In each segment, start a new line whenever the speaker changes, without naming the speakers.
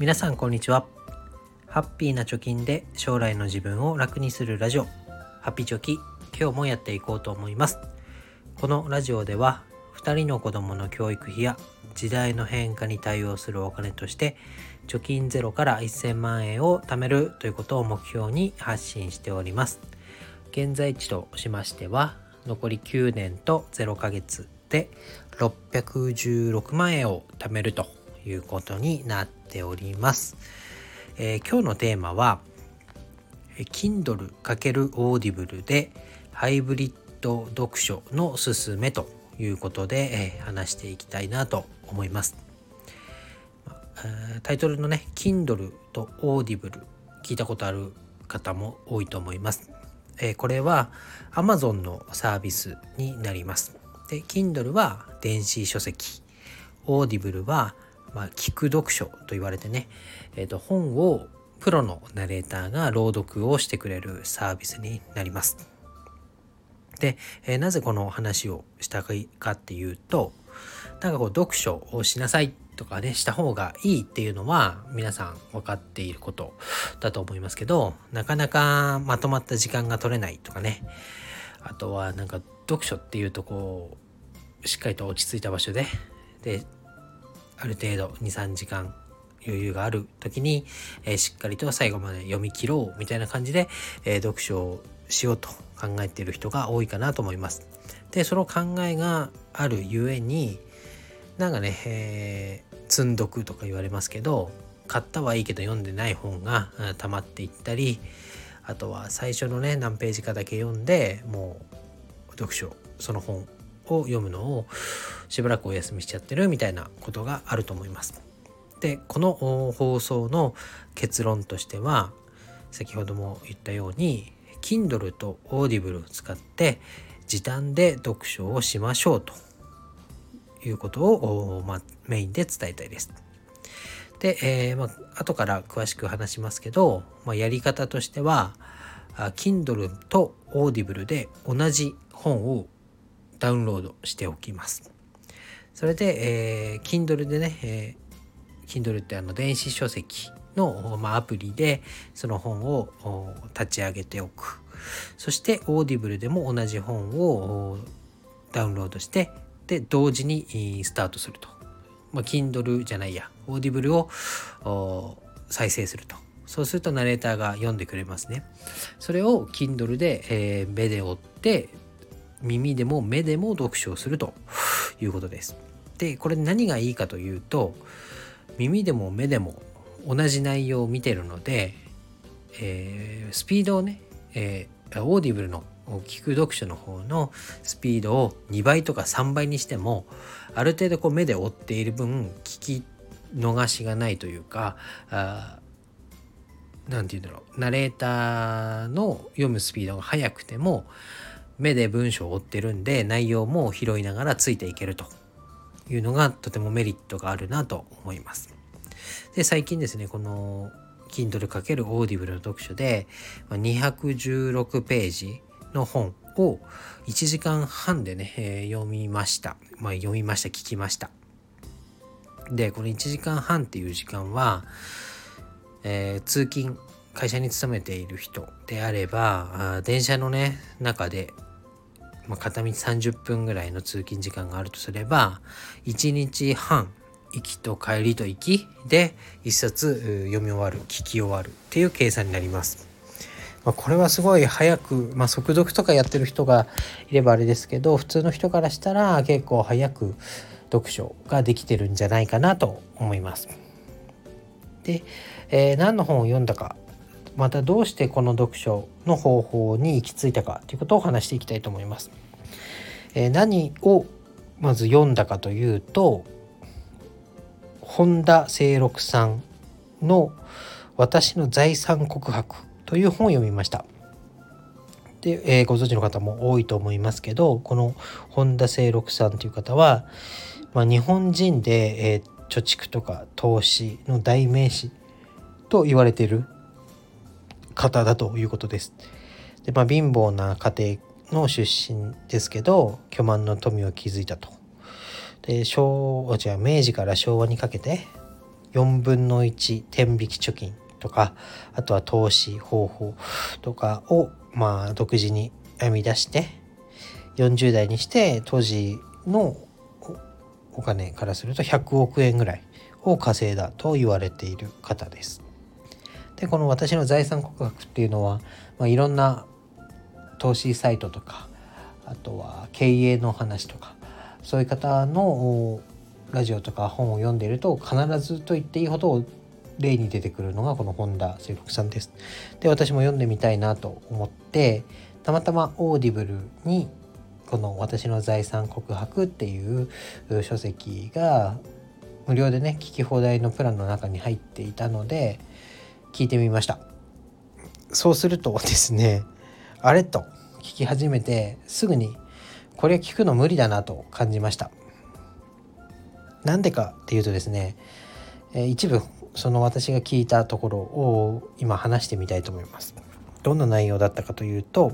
皆さんこんにちは。ハッピーな貯金で将来の自分を楽にするラジオ。ハッピーチョキ今日もやっていこうと思います。このラジオでは2人の子供の教育費や時代の変化に対応するお金として貯金ゼロから1000万円を貯めるということを目標に発信しております。現在地としましては残り9年と0ヶ月で616万円を貯めると。いうことになっております、えー、今日のテーマは Kindle× Audible でハイブリッド読書のすすめということで、えー、話していきたいなと思います。タイトルのね Kindle と Audible 聞いたことある方も多いと思います。えこれは Amazon のサービスになります。で、Kindle は電子書籍、Audible は、まあ、聞く読書と言われてね、えー、と本をプロのナレーターが朗読をしてくれるサービスになります。で、えー、なぜこの話をしたかっていうと、なんかこう読書をしなさいとかねした方がいいっていうのは皆さん分かっていることだと思いますけどなかなかまとまった時間が取れないとかねあとはなんか読書っていうとこうしっかりと落ち着いた場所でである程度23時間余裕がある時に、えー、しっかりと最後まで読み切ろうみたいな感じで、えー、読書をしようと考えている人が多いかなと思います。でその考えがあるゆえになんかね、えー、積んどくとか言われますけど買ったはいいけど読んでない本が溜まっていったりあとは最初のね何ページかだけ読んでもう読書その本を読むのをしばらくお休みしちゃってるみたいなことがあると思います。でこの放送の結論としては先ほども言ったように Kindle と Audible を使って時短で読書をしましょうということを、まあ、メインで伝えたいです。で、えー、まあ、後から詳しく話しますけど、まあ、やり方としては、Kindle と Audible で同じ本をダウンロードしておきます。それで、えー、Kindle でね、えー、Kindle ってあの電子書籍の、まあ、アプリでその本を立ち上げておく。そして Audible でも同じ本をダウンロードしてで同時にスタートすると。まあ、Kindle じゃないや、Audible を再生すると。そうするとナレーターが読んでくれますね。それを Kindle で、えー、目で追って、耳でも目でも読書をするということです。で、これ何がいいかというと、耳でも目でも同じ内容を見てるので、えー、スピードをね、えー、オーディブルの聞く読書の方のスピードを2倍とか3倍にしてもある程度こう目で追っている分聞き逃しがないというか何て言うんだろうナレーターの読むスピードが速くても目で文章を追ってるんで内容も拾いながらついていけるというのがとてもメリットがあるなと思います。で最近ですねこの Kindle× Audible の読書で216ページの本を1時間半でね、えー、読みました。まあ読みました、聞きました。で、この1時間半っていう時間は、えー、通勤、会社に勤めている人であれば、あ電車のね、中で、まあ、片道30分ぐらいの通勤時間があるとすれば、1日半、行きと帰りと行きで一冊読み終わる、聞き終わるっていう計算になります。まあ、これはすごい早く、まあ、速読とかやってる人がいればあれですけど普通の人からしたら結構早く読書ができてるんじゃないかなと思います。で、えー、何の本を読んだかまたどうしてこの読書の方法に行き着いたかということを話していきたいと思います。えー、何をまず読んだかというと本田清六さんの「私の財産告白」という本を読みました。で、えー、ご存知の方も多いと思いますけどこの本田清六さんという方は、まあ、日本人で、えー、貯蓄とか投資の代名詞と言われている方だということです。でまあ、貧乏な家庭の出身ですけど巨万の富を築いたと。で昭じゃ明治から昭和にかけて、4分の1天引き貯金とかあとは投資方法とかをまあ独自に編み出して40代にして当時のお金からすると100億円ぐらいを稼いだと言われている方です。でこの私の財産告白っていうのは、まあ、いろんな投資サイトとかあとは経営の話とかそういう方のラジオとか本を読んでいると必ずと言っていいほど例に出てくるのがこの本多静六さんです。で私も読んでみたいなと思ってたまたまオーディブルにこの「私の財産告白」っていう書籍が無料でね聞き放題のプランの中に入っていたので聞いてみました。そうするとですねあれと聞き始めてすぐにこれ聞くの無理だなと感じました。なんでかっていうとですね一部その私が聞いたところを今話してみたいと思います。どんな内容だったかというと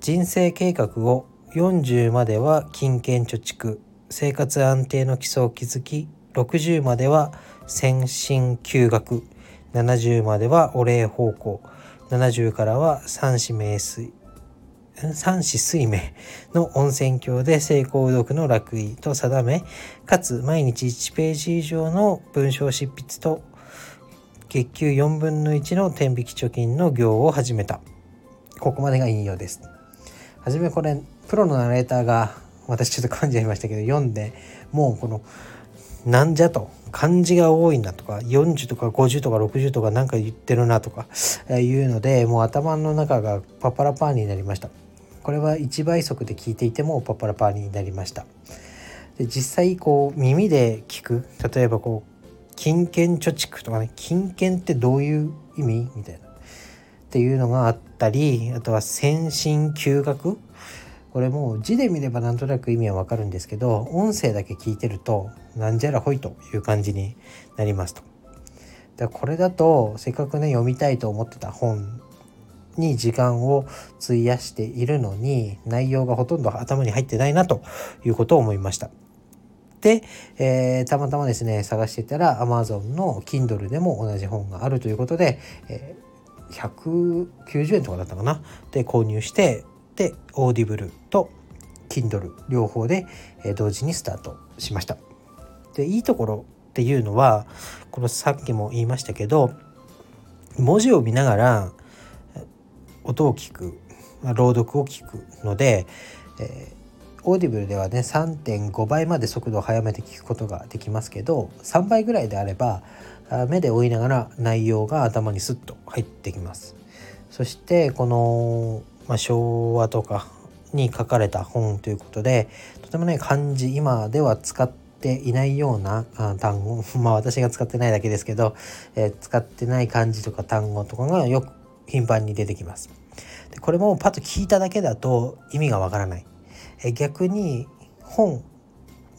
人生計画を40までは金券貯蓄生活安定の基礎を築き60までは先進休学70まではお礼奉公。70からは三子名水。三子水明の温泉郷で成功読の楽意と定めかつ毎日1ページ以上の文章執筆と月給4分の1の天引き貯金の業を始めた。ここまでが引用です。はじめこれプロのナレーターが私ちょっと噛んじゃいましたけど読んでもうこのなんじゃと。漢字が多いなとか40とか50とか60とか何か言ってるなとかいうのでもう頭の中がパパラパーになりました。これは1倍速で聞いていてもパパラパーになりました。で実際こう耳で聞く。例えばこう金券貯蓄とかね。金券ってどういう意味？みたいな。っていうのがあったりあとは先進休学これも字で見ればなんとなく意味はわかるんですけど音声だけ聞いてるとなんじゃらほいという感じになりますと。だこれだとせっかくね読みたいと思ってた本に時間を費やしているのに内容がほとんど頭に入ってないなということを思いました。で、えー、たまたまですね探してたら Amazon の Kindle でも同じ本があるということで、えー、190円とかだったかな？で購入してでオーディブルと Kindle 両方で同時にスタートしました。でいいところっていうのはこのさっきも言いましたけど文字を見ながら音を聞く朗読を聞くので、えー、オーディブルではね3.5倍まで速度を速めて聞くことができますけど3倍ぐらいであれば目で追いながら内容が頭にスッと入ってきます。そしてこのまあ、昭和とかに書かれた本ということでとてもね漢字今では使っていないような単語 まあ私が使ってないだけですけど、えー、使ってない漢字とか単語とかがよく頻繁に出てきます。でこれもパッと聞いただけだと意味がわからない。え逆に本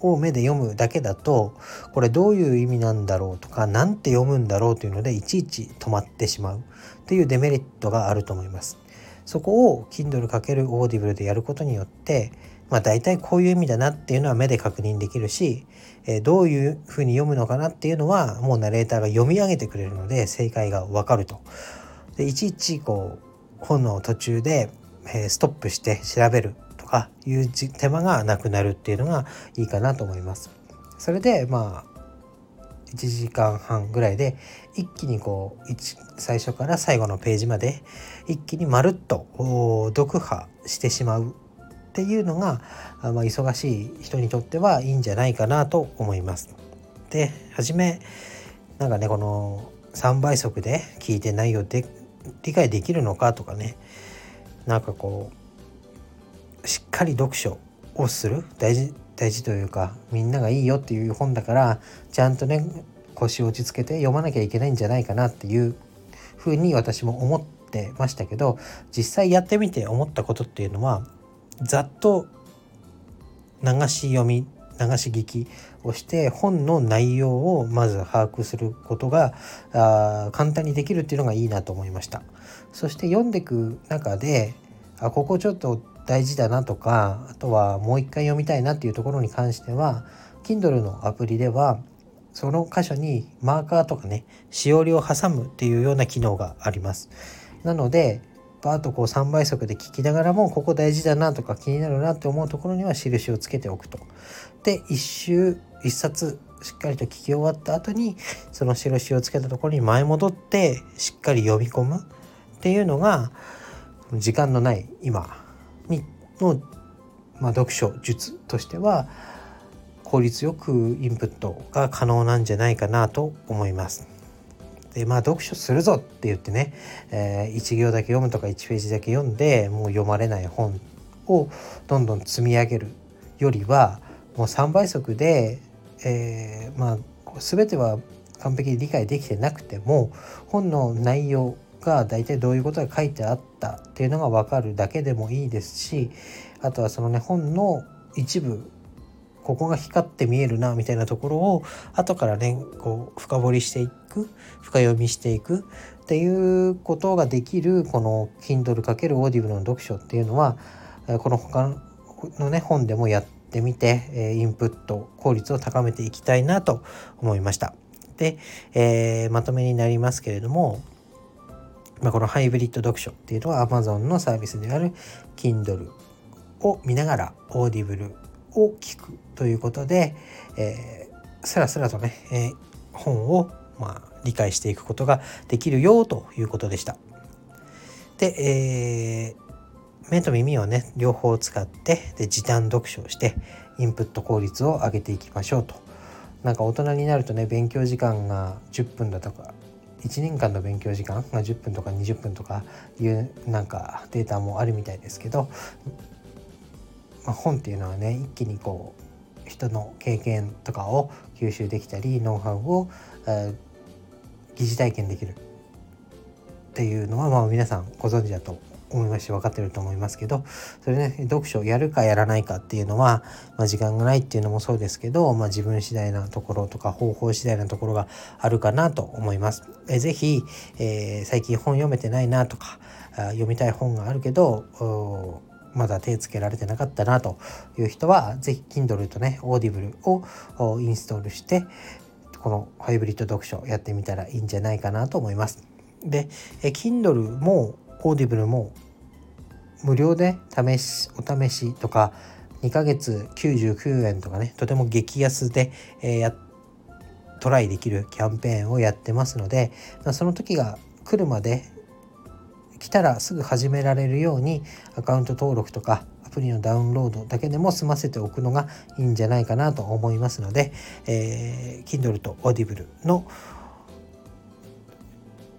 を目で読むだけだとこれどういう意味なんだろうとか何て読むんだろうというのでいちいち止まってしまうというデメリットがあると思います。そこを Kindle かける Audible でやることによって、まあ、大体こういう意味だなっていうのは目で確認できるし、え、どういうふうに読むのかなっていうのはもうナレーターが読み上げてくれるので正解がわかると。でいちいちこう本の途中で、え、ストップして調べるとかいう手間がなくなるっていうのがいいかなと思います。それでまあ1時間半ぐらいで一気にこう最初から最後のページまで一気にまるっと読破してしまうっていうのが、まあ、忙しい人にとってはいいんじゃないかなと思います。で初めなんかねこの3倍速で聞いて内容で理解できるのかとかねなんかこうしっかり読書をする大事大事というかみんながいいよっていう本だからちゃんとね腰を落ち着けて読まなきゃいけないんじゃないかなっていうふうに私も思ってましたけど実際やってみて思ったことっていうのはざっと流し読み流し聞きをして本の内容をまず把握することがあ簡単にできるっていうのがいいなと思いました。そして読んでいく中であここちょっと大事だなとかあとはもう一回読みたいなっていうところに関しては Kindle のアプリではその箇所にマーカーとかねしおりを挟むっていうような機能があります。なのでバーッとこう3倍速で聞きながらもここ大事だなとか気になるなって思うところには印をつけておくとで一周一冊しっかりと聞き終わった後にその印をつけたところに前戻ってしっかり読み込むっていうのが時間のない今にの、まあ、読書術としては効率よくインプットが可能なんじゃないかなと思います。でまあ読書するぞって言ってね、えー、1行だけ読むとか1ページだけ読んでもう読まれない本をどんどん積み上げるよりはもう3倍速で、えー、まあ全ては完璧に理解できてなくても本の内容が大体どういうことが書いてあったっていうのが分かるだけでもいいですしあとはそのね本の一部ここが光って見えるなみたいなところを後からねこう深掘りしていく深読みしていくっていうことができるこの Kindle× Audible の読書っていうのはこの他のね本でもやってみてインプット効率を高めていきたいなと思いました。で、えー、まとめになりますけれども、まあ、このハイブリッド読書っていうのは Amazon のサービスである Kindle を見ながら Audible を聞くということで、えー、スラスラとね、えー、本を、まあ、理解していくことができるよということでした。で、えー、目と耳をね両方使ってで時短読書をしてインプット効率を上げていきましょうと。なんか大人になるとね勉強時間が10分だとか1年間の勉強時間が10分とか20分とかいうなんかデータもあるみたいですけどまあ、本っていうのはね一気にこう人の経験とかを吸収できたりノウハウを、疑似体験できるっていうのはまあ皆さんご存知だと思いますし分かってると思いますけどそれね読書をやるかやらないかっていうのは、まあ、時間がないっていうのもそうですけど、まあ、自分次第なところとか方法次第なところがあるかなと思います。えぜひ、えー、最近本読めてないなとか読みたい本があるけどまだ手つけられてなかったなという人は、ぜひ Kindle とね、Audible をインストールして、このハイブリッド読書やってみたらいいんじゃないかなと思います。で、Kindle も Audible も無料で試し、お試しとか、2ヶ月99円とかね、とても激安で、え、やトライできるキャンペーンをやってますので、まあ、その時が来るまで来たらすぐ始められるようにアカウント登録とかアプリのダウンロードだけでも済ませておくのがいいんじゃないかなと思いますので、えー、Kindle と Audible の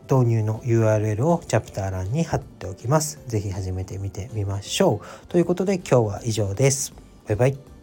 導入の URL をチャプター欄に貼っておきます。是非始めてみてみましょう。ということで今日は以上です。バイバイ。